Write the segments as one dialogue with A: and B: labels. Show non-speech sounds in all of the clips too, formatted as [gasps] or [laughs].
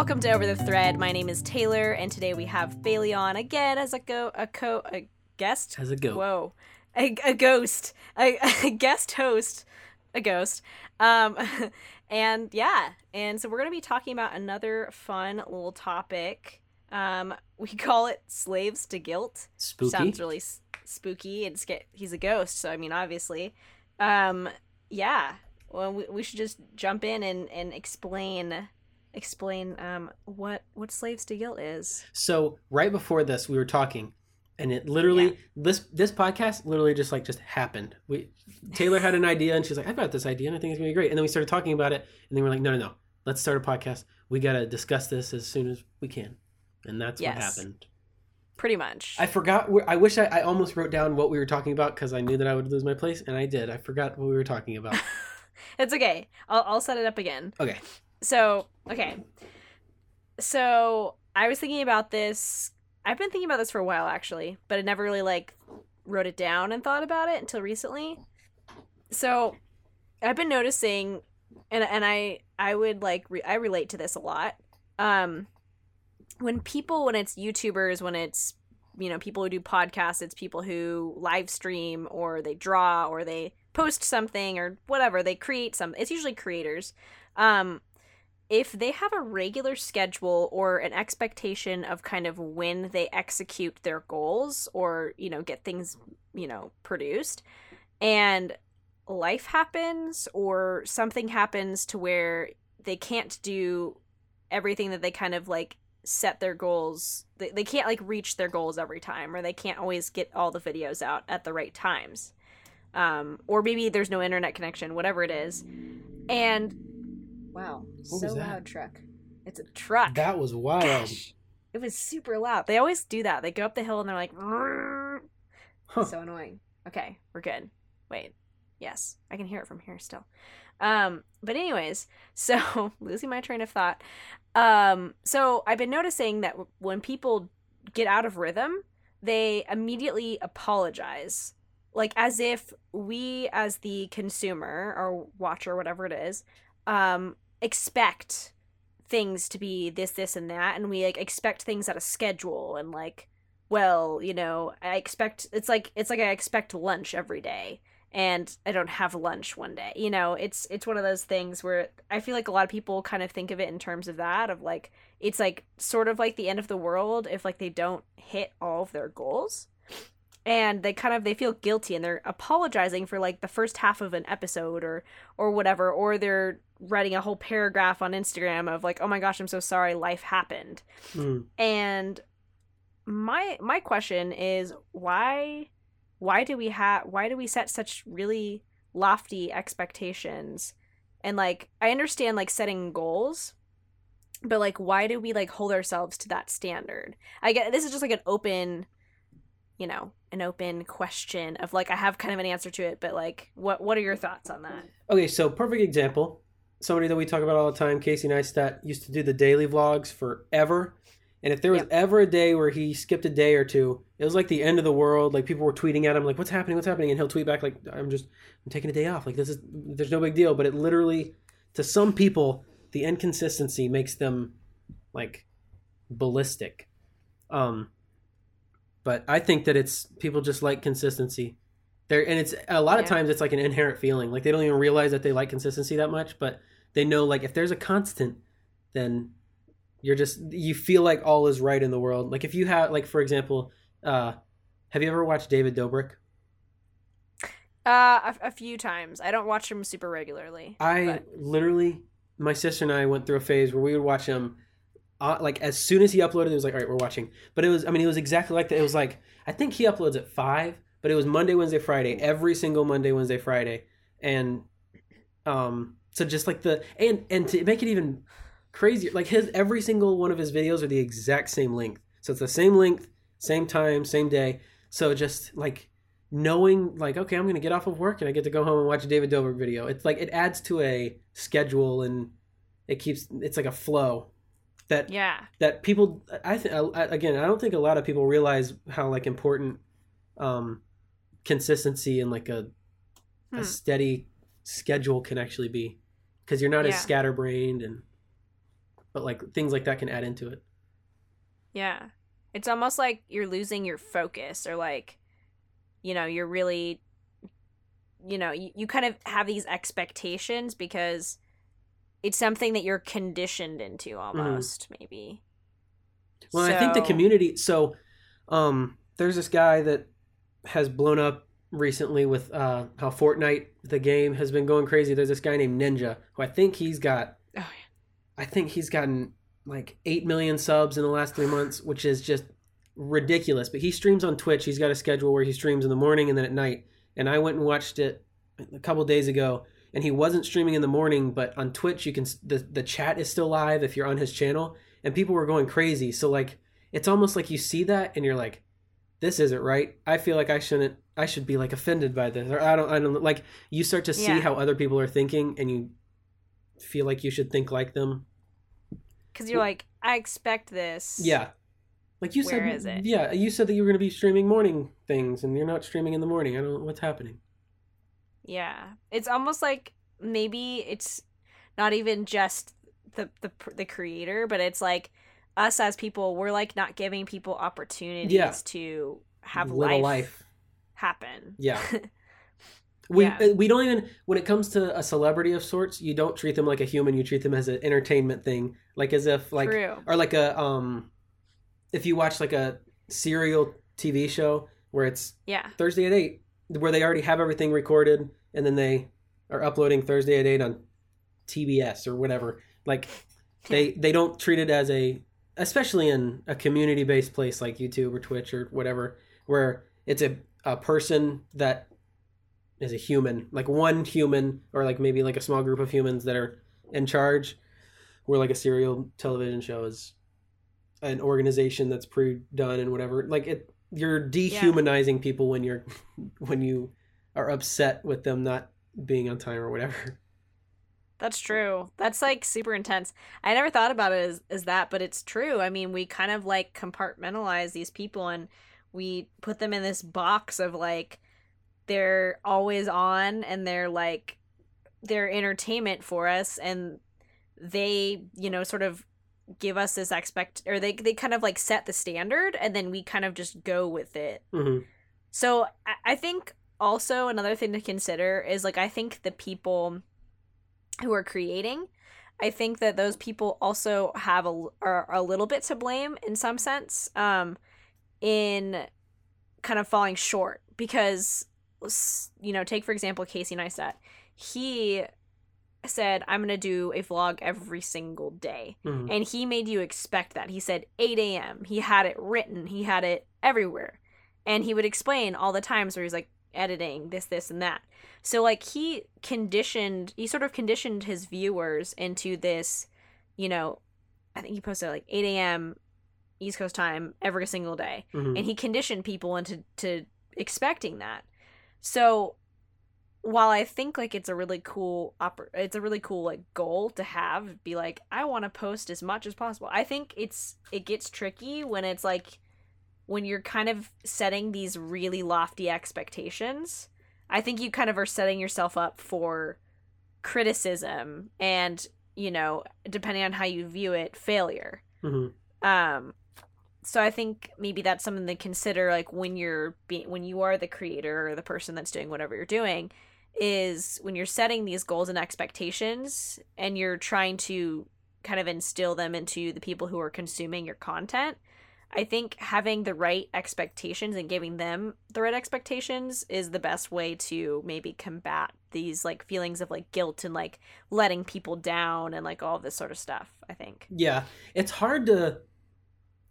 A: Welcome to Over the Thread. My name is Taylor, and today we have Bailey on again as a go a co a guest.
B: As a goat.
A: Whoa, a, a ghost, a, [laughs] a guest host, a ghost. Um, [laughs] and yeah, and so we're gonna be talking about another fun little topic. Um, we [laughs] call it slaves to guilt.
B: Spooky.
A: Sounds really s- spooky and sca- he's a ghost, so I mean, obviously. Um, yeah. Well, we, we should just jump in and, and explain explain um what what slaves to guilt is.
B: So right before this, we were talking, and it literally
A: Yeah.
B: this this podcast literally just like just happened. We Taylor had an idea, and she's like, "I've got this idea, and I think it's gonna be great." And then we started talking about it, and then we're like, "No, no, no, let's start a podcast. We gotta discuss this as soon as we can." And that's what happened.
A: Pretty much.
B: I forgot. where- I wish I, I almost wrote down what we were talking about because I knew that I would lose my place, and I did. I forgot what we were talking about. [laughs]
A: it's okay. I'll I'll set it up again.
B: Okay.
A: So, okay. So, I was thinking about this. I've been thinking about this for a while actually, but I never really like wrote it down and thought about it until recently. So, I've been noticing and and I I would like re- I relate to this a lot. Um when people when it's YouTubers, when it's you know, people who do podcasts, it's people who live stream or they draw or they post something or whatever, they create some it's usually creators. Um if they have a regular schedule or an expectation of kind of when they execute their goals or you know get things you know produced and life happens or something happens to where they can't do everything that they kind of like set their goals they, they can't like reach their goals every time or they can't always get all the videos out at the right times um, or maybe there's no internet connection whatever it is and wow
B: What
A: so loud truck it's a truck
B: that was wild.
A: Gosh, it was super loud they always do that they go up the hill and they're like
B: Huh.
A: so annoying. Okay, we're good. Wait. Yes, I can hear it from here still. Um, but anyways, [laughs] so losing my train of thought. Um, so I've been noticing that when people get out of rhythm, they immediately apologize. Like as if we as the consumer or watcher, whatever it is, um, expect things to be this, this, and that, and we like expect things at a schedule and like well, you know, I expect it's like it's like I expect lunch every day and I don't have lunch one day. You know, it's it's one of those things where I feel like a lot of people kind of think of it in terms of that of like it's like sort of like the end of the world if like they don't hit all of their goals. And they kind of they feel guilty and they're apologizing for like the first half of an episode or or whatever or they're writing a whole paragraph on Instagram of like, "Oh my gosh, I'm so sorry, life happened."
B: Hmm.
A: and my my question is why why do we have why do we set such really lofty expectations and like i understand like setting goals but like why do we like hold ourselves to that standard i get this is just like an open you know an open question of like i have kind of an answer to it but like what what are your thoughts on that
B: Okay, so perfect example. Somebody that we talk about all the time, Casey Neistat, used to do the daily vlogs forever. And if there was
A: Yep.
B: ever a day where he skipped a day or two, it was like the end of the world. Like people were tweeting at him, like, "What's happening? What's happening?" And he'll tweet back, like, "I'm just, I'm taking a day off. Like this is, there's no big deal." But it literally, to some people, the inconsistency makes them like ballistic. Um, but I think that it's people just like consistency. There and it's a lot of
A: Yeah.
B: times it's like an inherent feeling. Like they don't even realize that they like consistency that much, but they know like if there's a constant, then you're just you feel like all is right in the world. Like if you have like for example, uh have you ever watched David Dobrik?
A: uh a, a few times i don't watch them super regularly
B: I
A: but-
B: literally, my sister and I went through a phase where we would watch him. Uh, like as soon as he uploaded, it was like, all right, we're watching. But it was, I mean, it was exactly like that. It was like, I think he uploads at five, but it was Monday, Wednesday, Friday, every single Monday, Wednesday, Friday, and um, so just like the and and to make it even crazier, like his every single one of his videos are the exact same length. So it's the same length, same time, same day. So just like knowing like okay i'm gonna get off of work and i get to go home and watch a david dobrik video it's like it adds to a schedule and it keeps it's like a flow that
A: yeah
B: that people i think again i don't think a lot of people realize how like important um consistency and like a
A: Hmm.
B: a steady schedule can actually be because you're not
A: Yeah.
B: as scatterbrained and but like things like that can add into it.
A: Yeah. It's almost like you're losing your focus or like you know, you're really you know, you, you kind of have these expectations because it's something that you're conditioned into almost, mm-hmm. maybe.
B: Well, so... I think the community so um there's this guy that has blown up recently with uh how Fortnite the game has been going crazy. There's this guy named Ninja who I think he's got oh, yeah. I think he's gotten like 8 million subs in the last 3 months, which is just ridiculous. But he streams on Twitch. He's got a schedule where he streams in the morning and then at night. And I went and watched it a couple days ago and he wasn't streaming in the morning, but on Twitch you can the the chat is still live if you're on his channel and people were going crazy. So like it's almost like you see that and you're like this isn't right. I feel like I shouldn't I should be like offended by this or I don't I don't like you start to see yeah. how other people are thinking and you feel like you should think like them
A: because you're like I expect this.
B: Yeah, like you
A: Where
B: said.
A: is it?
B: Yeah, you said that you were going to be streaming morning things, and you're not streaming in the morning. I don't know what's happening.
A: Yeah, it's almost like maybe it's not even just the the the creator, but it's like us as people. We're like not giving people opportunities yeah. to have life, life happen.
B: Yeah. [laughs] We yeah. Uh, we don't even when it comes to a celebrity of sorts, you don't treat them like a human. You treat them as an entertainment thing, like as if like True. or like a um, if you watch like a serial TV show where it's
A: yeah
B: Thursday at eight, where they already have everything recorded and then they are uploading Thursday at eight on TBS or whatever. Like they [laughs] they don't treat it as a especially in a community based place like YouTube or Twitch or whatever, where it's a, a person that is a human, like one human, or like maybe like a small group of humans that are in charge. Where like a serial television show is an organization that's pre-done and whatever. Like it, you're dehumanizing yeah. people when you're [laughs] when you are upset with them not being on time or whatever.
A: That's true. That's like super intense. I never thought about it as, as that, but it's true. I mean, we kind of like compartmentalize these people and we put them in this box of like they're always on and they're like they're entertainment for us and they you know sort of give us this expect or they they kind of like set the standard and then we kind of just go with it
B: mm-hmm.
A: so I, I think also another thing to consider is like i think the people who are creating i think that those people also have a are a little bit to blame in some sense um in kind of falling short because you know, take for example Casey Neistat. He said, I'm going to do a vlog every single day. Mm-hmm. And he made you expect that. He said 8 a.m. He had it written, he had it everywhere. And he would explain all the times where he's like, editing this, this, and that. So, like, he conditioned, he sort of conditioned his viewers into this, you know, I think he posted like 8 a.m. East Coast time every single day. Mm-hmm. And he conditioned people into to expecting that. So while I think like it's a really cool oper- it's a really cool like goal to have be like I want to post as much as possible. I think it's it gets tricky when it's like when you're kind of setting these really lofty expectations. I think you kind of are setting yourself up for criticism and, you know, depending on how you view it, failure.
B: Mm-hmm.
A: Um so I think maybe that's something to consider like when you're being when you are the creator or the person that's doing whatever you're doing is when you're setting these goals and expectations and you're trying to kind of instill them into the people who are consuming your content. I think having the right expectations and giving them the right expectations is the best way to maybe combat these like feelings of like guilt and like letting people down and like all this sort of stuff, I think.
B: Yeah. It's hard to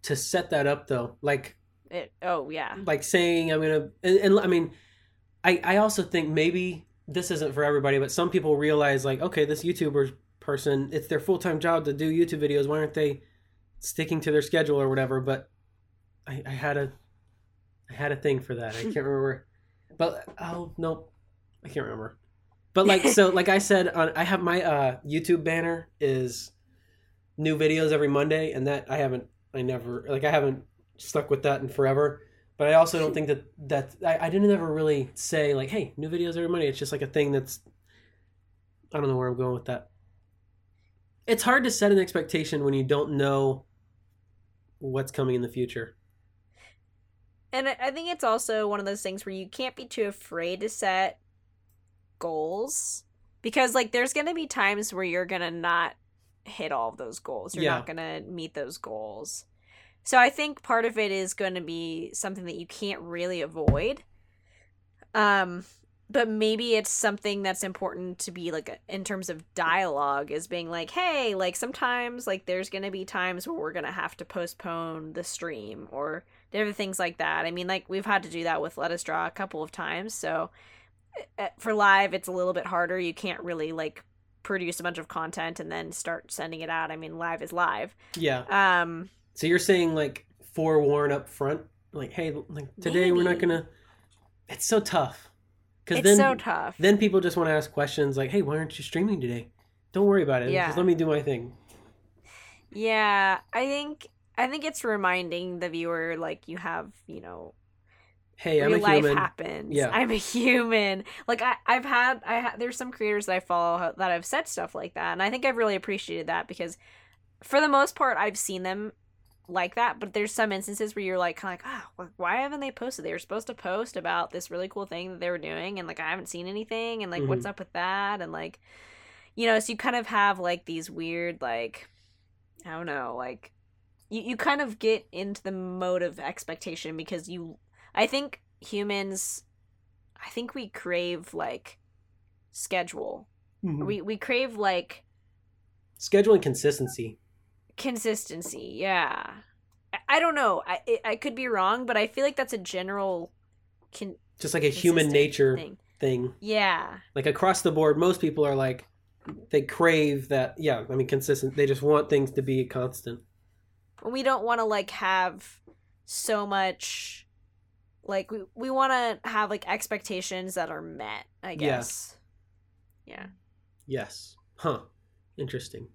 B: to set that up though like
A: it, oh yeah
B: like saying i'm gonna and, and, i mean i i also think maybe this isn't for everybody but some people realize like okay this youtuber person it's their full-time job to do youtube videos. Why aren't they sticking to their schedule or whatever? But i i had a i had a thing for that. I [laughs] can't remember. But oh no i can't remember. But like so [laughs] like i said on i have my uh youtube banner is new videos every monday and that i haven't I never like I haven't stuck with that in forever. But I also don't think that that I, I didn't ever really say like, hey, new videos every Monday. It's just like a thing that's I don't know where I'm going with that. it's hard to set an expectation when you don't know what's coming in the future.
A: And I think it's also one of those things where you can't be too afraid to set goals because like there's going to be times where you're going to not hit all of those goals. You're
B: Yeah.
A: not going to meet those goals. So I think part of it is going to be something that you can't really avoid. Um but maybe it's something that's important to be like in terms of dialogue is being like hey like sometimes like there's going to be times where we're going to have to postpone the stream or different things like that i mean like we've had to do that with let us draw a couple of times so uh, for live it's a little bit harder you can't really like produce a bunch of content and then start sending it out i mean live is live
B: Yeah.
A: um
B: So you're saying like forewarn up front, like, hey, like today we're not gonna. It's so tough. Because
A: it's
B: then,
A: so tough
B: then people just want to ask questions like, hey, why aren't you streaming today? Don't worry about it.
A: Yeah.
B: Just let me do my thing.
A: yeah i think i think it's reminding the viewer like you have you know
B: Hey, I'm a
A: life
B: human.
A: happens.
B: Yeah.
A: I'm a human. Like I, I've had, I ha- there's some creators that I follow that I've said stuff like that, and I think I've really appreciated that because, for the most part, I've seen them like that. But there's some instances where you're like, kind of like, ah, why haven't they posted? They were supposed to post about this really cool thing that they were doing, and like I haven't seen anything, and like what's up with that, and like, you know, so you kind of have like these weird like, I don't know, like. You, you kind of get into the mode of expectation because you I think humans I think we crave like schedule.
B: Mhm.
A: We we crave like
B: Schedule and consistency.
A: Consistency. Yeah. I, I don't know. I I could be wrong, but I feel like that's a general con-
B: Just like a human nature
A: thing.
B: thing.
A: Yeah.
B: Like across the board, most people are like, they crave that. Yeah, I mean, consistent. They just want things to be constant.
A: we don't want to like have so much like we, we want to have like expectations that are met i
B: Yeah.
A: guess yeah
B: Yes. Huh. Interesting.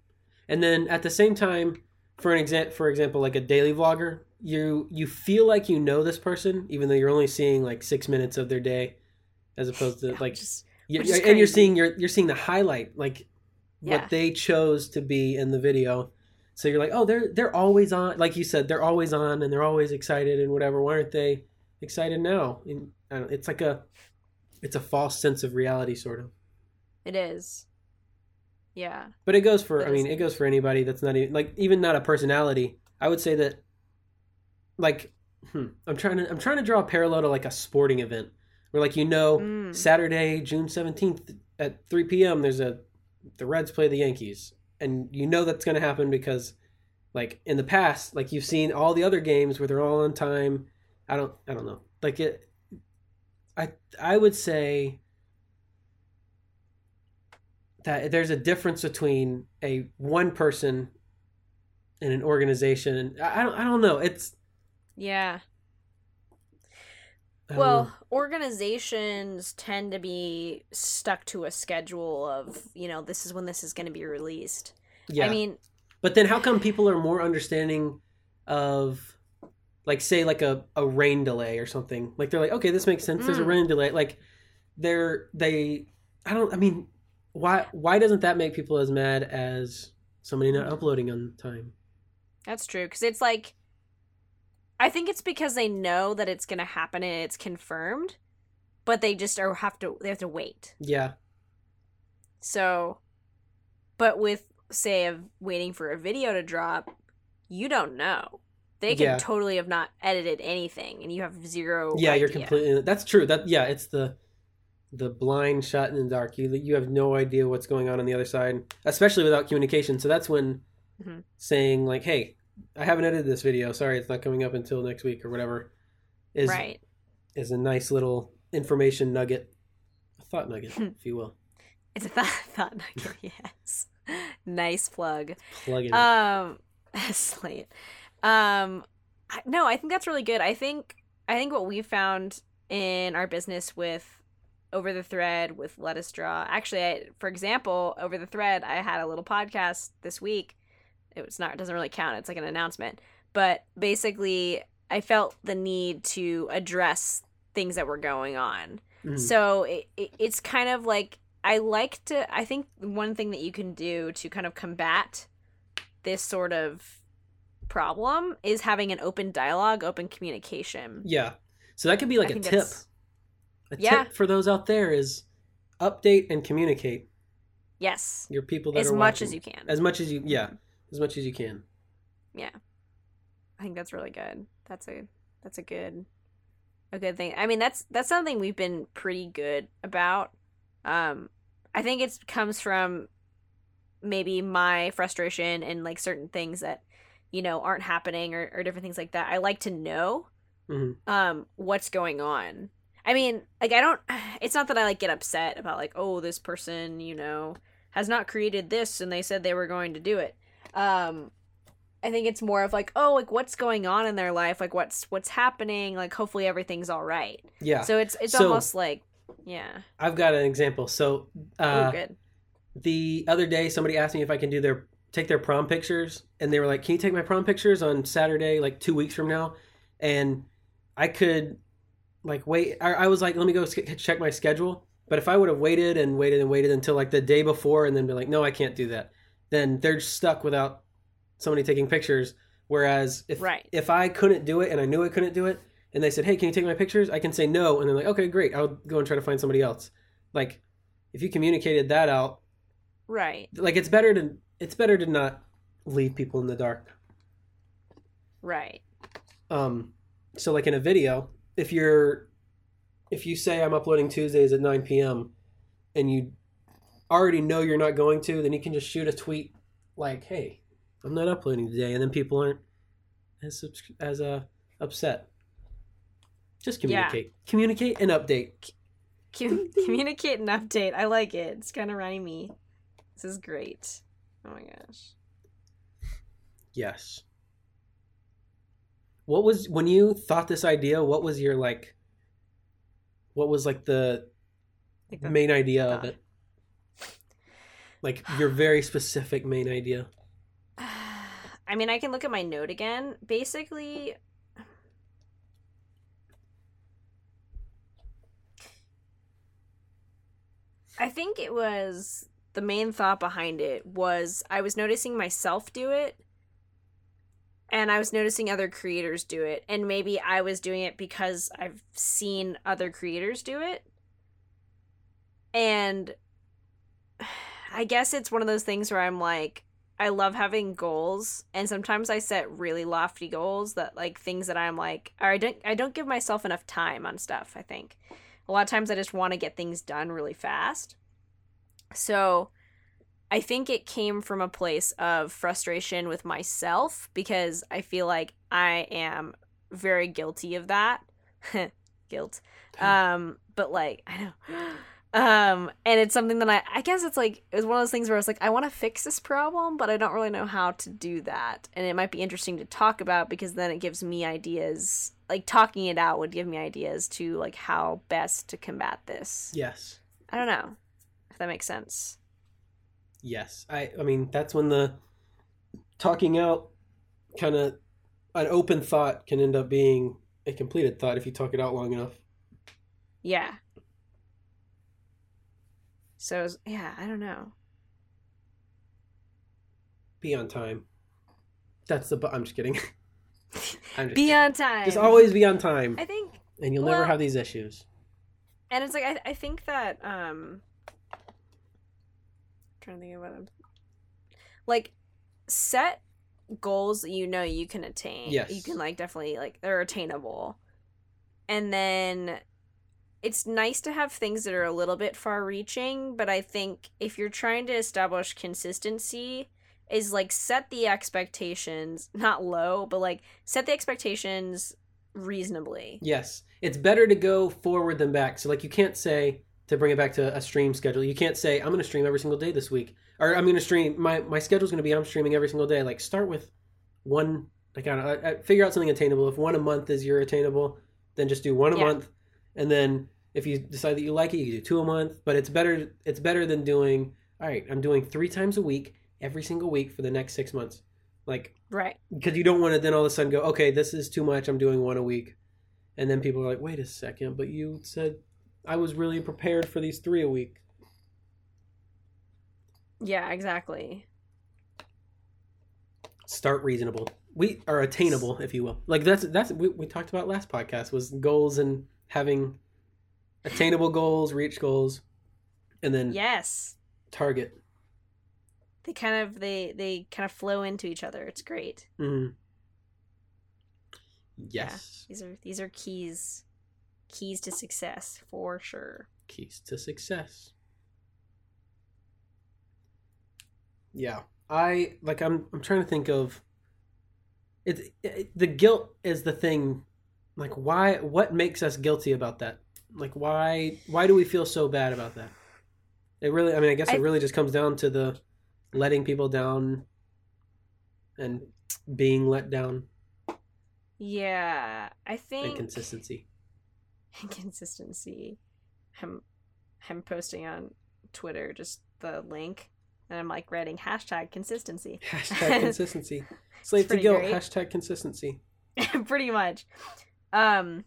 B: And then at the same time, for an exa- for example, like a daily vlogger, you you feel like you know this person, even though you're only seeing like six minutes of their day, as opposed to
A: Yeah,
B: like,
A: just
B: you, and you're seeing you're you're seeing the highlight, like
A: Yeah.
B: what they chose to be in the video. So you're like, oh, they're they're always on, like you said, they're always on, and they're always excited and whatever. Why aren't they excited now? And I don't, it's like a, it's a false sense of reality, sort of.
A: it is yeah
B: But it goes for
A: It
B: I mean, it goes for anybody that's not even like even not a personality. I would say that like hmm, I'm trying to I'm trying to draw a parallel to like a sporting event where like you know
A: Mm.
B: Saturday, June 17th at 3 p.m. there's a the Reds play the Yankees and you know that's going to happen because like in the past like you've seen all the other games where they're all on time. I don't I don't know. Like it I I would say that there's a difference between a one person and an organization. I don't I don't know. It's
A: yeah
B: don't
A: Well, organizations tend to be stuck to a schedule of, you know, this is when this is going to be released.
B: yeah.
A: I mean,
B: But then how come people are more understanding of like say like a, a rain delay or something? Like they're like, okay, this makes sense. There's a
A: Mm.
B: rain delay. Like they're they I don't I mean why why doesn't that make people as mad as somebody not uploading on time?
A: that's true cuz it's like I think it's because they know that it's going to happen and it's confirmed, but they just are have to they have to wait.
B: Yeah.
A: So but with say of waiting for a video to drop, you don't know. They can
B: Yeah.
A: totally have not edited anything and you have zero
B: Yeah, you're completely that's true. That yeah, it's the the blind shot in the dark. You you have no idea what's going on on the other side, especially without communication. So that's when
A: Mhm.
B: saying like, "Hey, I haven't edited this video. Sorry, it's not coming up until next week or whatever." Is
A: right.
B: is a nice little information nugget, a thought nugget, [laughs] if you will.
A: It's a thought, [laughs] thought nugget, [laughs] yes. nice plug.
B: Plug in.
A: Um, Slate. Um, no, I think that's really good. I think I think what we found in our business with over the thread with let us draw. Actually, I, for example, over the thread, I had a little podcast this week. It was not. It doesn't really count. It's like an announcement. But basically, I felt the need to address things that were going on.
B: Mhm.
A: So it, it, it's kind of like I like to I think one thing that you can do to kind of combat this sort of problem is having an open dialogue, open communication.
B: Yeah. So that could be like
A: I
B: a tip. A
A: Yeah.
B: tip for those out there is update and communicate
A: Yes.
B: your people that are As
A: much
B: watching.
A: as you can.
B: As much as you yeah, as much as you can. Yeah.
A: I think that's really good. That's a that's a good a good thing. I mean, that's that's something we've been pretty good about. Um I think it comes from maybe my frustration and like certain things that you know aren't happening or, or different things like that. I like to know
B: Mhm.
A: um what's going on. I mean, like I don't [sighs] it's not that I like get upset about like, oh, this person, you know, has not created this and they said they were going to do it. Um I think it's more of like, oh, like what's going on in their life, like what's what's happening, like hopefully everything's all right.
B: Yeah.
A: So it's it's
B: So-
A: almost like yeah.
B: I've got an example. So
A: Oh,
B: uh
A: good.
B: the other day somebody asked me if I can do their take their prom pictures and they were like, "Can you take my prom pictures on Saturday like 2 weeks from now?" And I could like wait I, I was like, "Let me go sk- check my schedule." But if I would have waited and waited and waited until like the day before and then be like, "No, I can't do that." Then they're stuck without somebody taking pictures whereas if
A: Right.
B: if I couldn't do it and I knew I couldn't do it and they said, "Hey, can you take my pictures?" I can say no and they're like, "Okay, great. I'll go and try to find somebody else." Like if you communicated that out
A: Right.
B: like it's better to it's better to not leave people in the dark
A: Right.
B: um so like in a video if you're if you say i'm uploading tuesdays at 9 p.m and you already know you're not going to then you can just shoot a tweet like hey i'm not uploading today and then people aren't as as uh upset just
A: Yeah.
B: communicate communicate and update
A: Com- communicate and update. I like it. It's kind of rhymey. This is great. Oh my gosh.
B: yes what was when you thought this idea what was your like what was like the main idea of it? Like your very specific main idea. [sighs]
A: I mean, I can look at my note again. Basically, I think it was the main thought behind it was I was noticing myself do it and I was noticing other creators do it and maybe I was doing it because I've seen other creators do it. And [sighs] I guess it's one of those things where I'm like I love having goals and sometimes I set really lofty goals that like things that I'm like or I don't I don't give myself enough time on stuff, I think. A lot of times I just want to get things done really fast. So I think it came from a place of frustration with myself because I feel like I am very guilty of that. [laughs] Guilt. [laughs] Um but like I know. [gasps] Um and it's something that i i guess it's like it was one of those things where i was like i want to fix this problem but i don't really know how to do that. And it might be interesting to talk about because then it gives me ideas like talking it out would give me ideas to like how best to combat this.
B: Yes.
A: I don't know if that makes sense
B: yes i i mean that's when the talking out kind of an open thought can end up being a completed thought if you talk it out long enough.
A: Yeah. So was- yeah i don't know.
B: Be on time. That's the bu- i'm just kidding. [laughs] I'm just
A: be
B: kidding.
A: on time.
B: Just always be on time.
A: I think
B: and you'll never have these issues.
A: And it's like I, I think that um trying to think what I'm like set goals that you know you can attain
B: Yes.
A: you can like definitely like they're attainable and then it's nice to have things that are a little bit far reaching but i think if you're trying to establish consistency is like set the expectations not low but like set the expectations reasonably
B: Yes. It's better to go forward than back. So like you can't say to bring it back to a stream schedule. You can't say I'm going to stream every single day this week or I'm going to stream my my schedule's going to be I'm streaming every single day. Like start with one like I don't know, figure out something attainable. If one a month is your attainable, then just do one a
A: Yeah.
B: month and then if you decide that you like it, you do two a month, but it's better it's better than doing all right, I'm doing 3 times a week every single week for the next 6 months. Like
A: right
B: because you don't want to then all of a sudden go, okay, this is too much. I'm doing one a week, and then people are like, wait a second, but you said I was really prepared for these three a week.
A: Yeah, exactly.
B: Start reasonable. We are attainable, if you will. Like that's that's we, we talked about last podcast was goals and having attainable goals, reach goals, and then
A: Yes.
B: target.
A: They kind of they they kind of flow into each other. It's great.
B: Mm. Yes.
A: These are these are keys keys to success for sure.
B: Keys to success. Yeah. I like I'm I'm trying to think of it, it the guilt is the thing like why what makes us guilty about that? Like why why do we feel so bad about that? It really I mean I guess
A: I-
B: it really just comes down to the letting people down and being let down
A: Yeah, I think
B: and consistency. [laughs]
A: inconsistency. I'm I'm posting on Twitter just the link, and I'm like writing hashtag consistency. [laughs]
B: Hashtag consistency. [laughs] Slave to guilt.
A: great.
B: Hashtag consistency.
A: pretty much um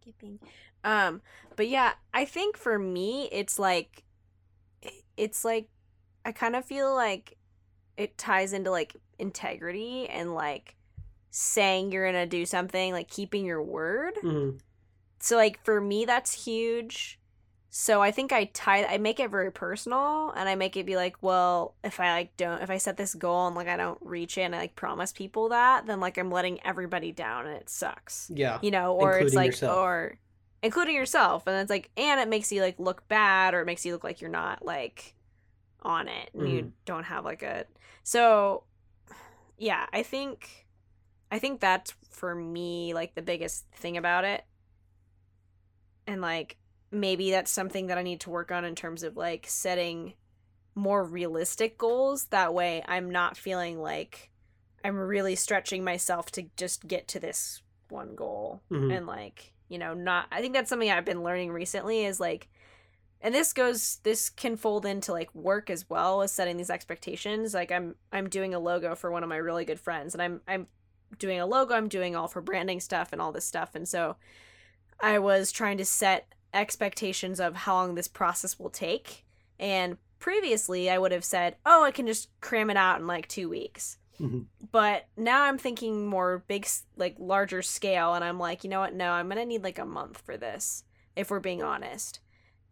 A: skipping um but yeah i think for me it's like it's like i kind of feel like it ties into like integrity and like saying you're gonna do something like keeping your word
B: Mhm.
A: So like for me that's huge so i think i tie i make it very personal and i make it be like well if i like don't if i set this goal and like i don't reach it and i like promise people that then like i'm letting everybody down and it sucks
B: Yeah.
A: you know or it's like
B: yourself.
A: or including yourself and it's like and it makes you like look bad or it makes you look like you're not like on it and
B: Mm-hmm.
A: you don't have like a so yeah i think i think that's for me like the biggest thing about it and like maybe that's something that i need to work on in terms of like setting more realistic goals. That way i'm not feeling like i'm really stretching myself to just get to this one goal
B: Mhm.
A: and like you know not i think that's something i've been learning recently is like and this goes this can fold into like work as well as setting these expectations. Like i'm i'm doing a logo for one of my really good friends and i'm i'm doing a logo i'm doing all for branding stuff and all this stuff. And so i was trying to set expectations of how long this process will take. And previously i would have said oh i can just cram it out in like two weeks.
B: Mhm.
A: but now i'm thinking more big like larger scale and i'm like you know what? No i'm gonna need like a month for this if we're being honest.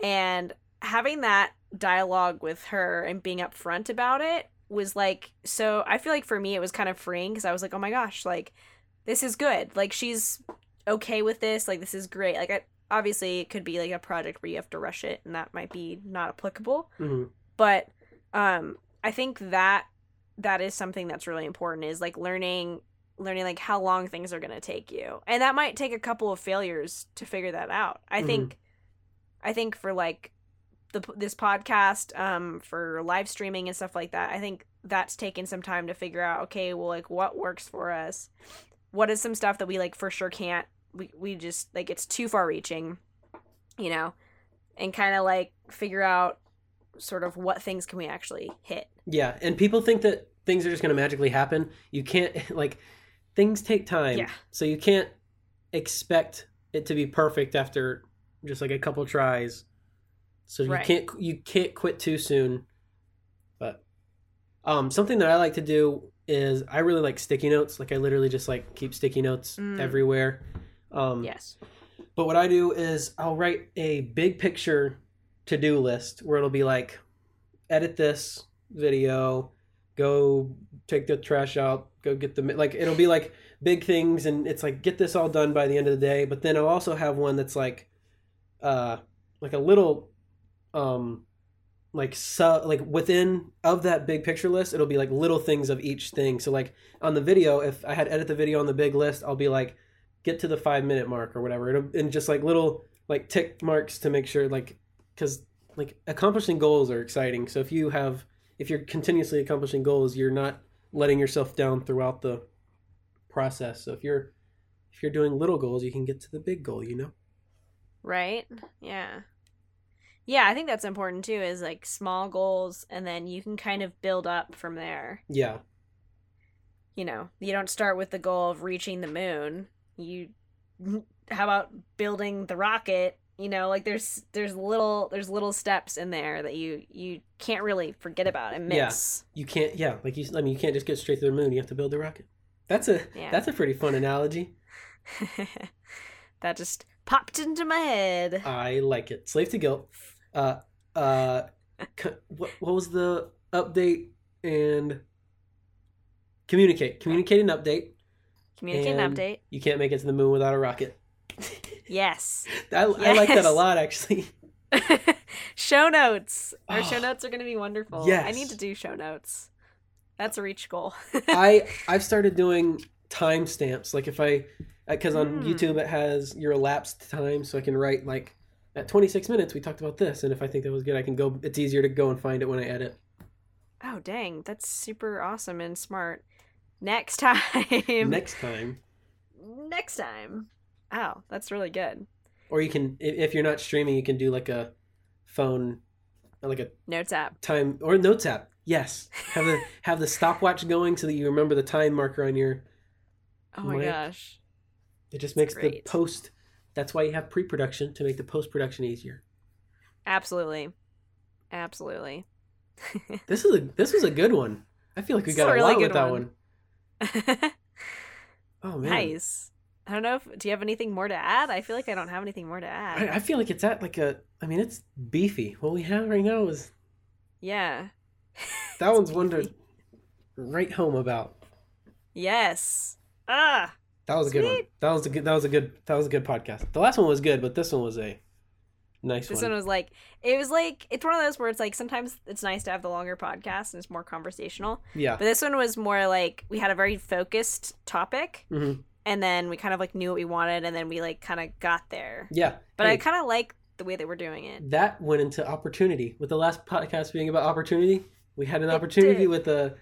A: And having that dialogue with her and being upfront about it was like so i feel like for me it was kind of freeing because i was like oh my gosh like this is good. Like she's okay with this like this is great. Like I, obviously it could be like a project where you have to rush it and that might be not applicable.
B: Mhm.
A: but um i think that that is something that's really important is like learning learning like how long things are going to take you. And that might take a couple of failures to figure that out. I
B: Mhm.
A: think i think for like the this podcast um for live streaming and stuff like that i think that's taken some time to figure out okay well like what works for us what is some stuff that we like for sure can't we, we just like it's too far reaching you know and kind of like figure out sort of what things can we actually hit
B: Yeah, and people think that things are just going to magically happen. You can't [laughs] like things take time.
A: Yeah.
B: So you can't expect it to be perfect after just like a couple tries. So you
A: Right.
B: can't you can't quit too soon. But um something that I like to do is I really like sticky notes. Like I literally just like keep sticky notes
A: Mm.
B: everywhere. Um
A: yes
B: But what I do is I'll write a big picture to do list where it'll be like, edit this video, go take the trash out, go get the like. It'll be like big things, and it's like get this all done by the end of the day. But then I'll also have one that's like, uh, like a little, um, like so like within of that big picture list, it'll be like little things of each thing. So like on the video, if I had edit the video on the big list, I'll be like get to the five minute mark or whatever. It'll, and just like little like tick marks to make sure like because like accomplishing goals are exciting. So if you have if you're continuously accomplishing goals you're not letting yourself down throughout the process. So if you're if you're doing little goals you can get to the big goal you know?
A: Right? Yeah yeah i think that's important too is like small goals and then you can kind of build up from there
B: yeah
A: you know you don't start with the goal of reaching the moon you how about building the rocket You know, like there's there's little there's little steps in there that you you can't really forget about and miss Yeah.
B: You can't. Yeah, like you. I mean, you can't just get straight to the moon. You have to build the rocket. That's a [laughs]
A: Yeah.
B: that's a pretty fun analogy. [laughs]
A: that just popped into my head.
B: I like it. Slave to guilt. Uh, uh, what what was the update and communicate? Communicate an update.
A: Communicate and
B: and-
A: update.
B: You can't make it to the moon without a rocket. [laughs]
A: Yes. [laughs]
B: I, I like that a lot, actually. [laughs]
A: show notes. Our show
B: Oh.
A: notes are going to be wonderful.
B: Yes.
A: I need to do show notes. That's a reach goal.
B: I I've started doing timestamps. Like if I, because on
A: Mm.
B: YouTube it has your elapsed time, so I can write like at 26 minutes we talked about this, and if I think that was good, I can go. It's easier to go and find it when I edit.
A: oh, dang. That's super awesome and smart. Next [laughs] time.
B: Next time,
A: Next time. Oh, that's really good.
B: or you can if you're not streaming, you can do like a phone, like a
A: Notes app.
B: time or notes app. Yes, have the have the stopwatch going so that you remember the time marker on your. [laughs]
A: Oh my
B: Mic.
A: gosh.
B: It just makes the post. That's why you have pre-production to make the post-production easier.
A: Absolutely. Absolutely. [laughs]
B: This is a this was a good one. I feel like we
A: This
B: got
A: a really
B: lot with
A: good
B: that
A: one.
B: one. [laughs] Oh man,
A: nice. I don't know if do you have anything more to add? I feel like I don't have anything more to add.
B: I feel like it's at like a. I mean, it's beefy. What we have right now is
A: yeah.
B: that [laughs] one's one to write home about.
A: Yes. Ah.
B: That was a good one. That was a good. That was a good. That was a good podcast. The last one was good, but this one was a nice one.
A: This
B: one.
A: one was like it was like it's one of those where it's like sometimes it's nice to have the longer podcast and it's more conversational.
B: yeah.
A: But this one was more like we had a very focused topic
B: hmm
A: and then we kind of like knew what we wanted and then we like kind of got there.
B: Yeah.
A: But
B: Hey,
A: I kind of like the way that we're doing it.
B: that went into opportunity. With the last podcast being about opportunity, we had an
A: It
B: opportunity
A: did.
B: with a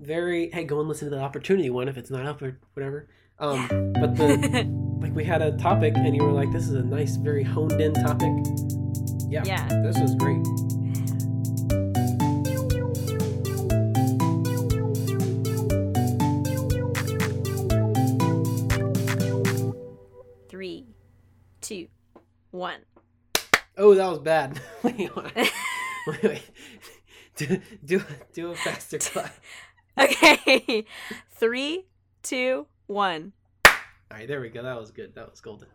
B: very hey, go and listen to the opportunity one if it's not up or whatever. Um, but the [laughs] like we had a topic and you were like, this is a nice, very honed in topic. Yeah.
A: yeah.
B: This was great.
A: Three, two, one.
B: Oh, that was bad. [laughs] [laughs] wait, wait, wait, wait. Do, do, do a faster clap.
A: Okay. Three, two, one.
B: All right, there we go. That was good. That was golden.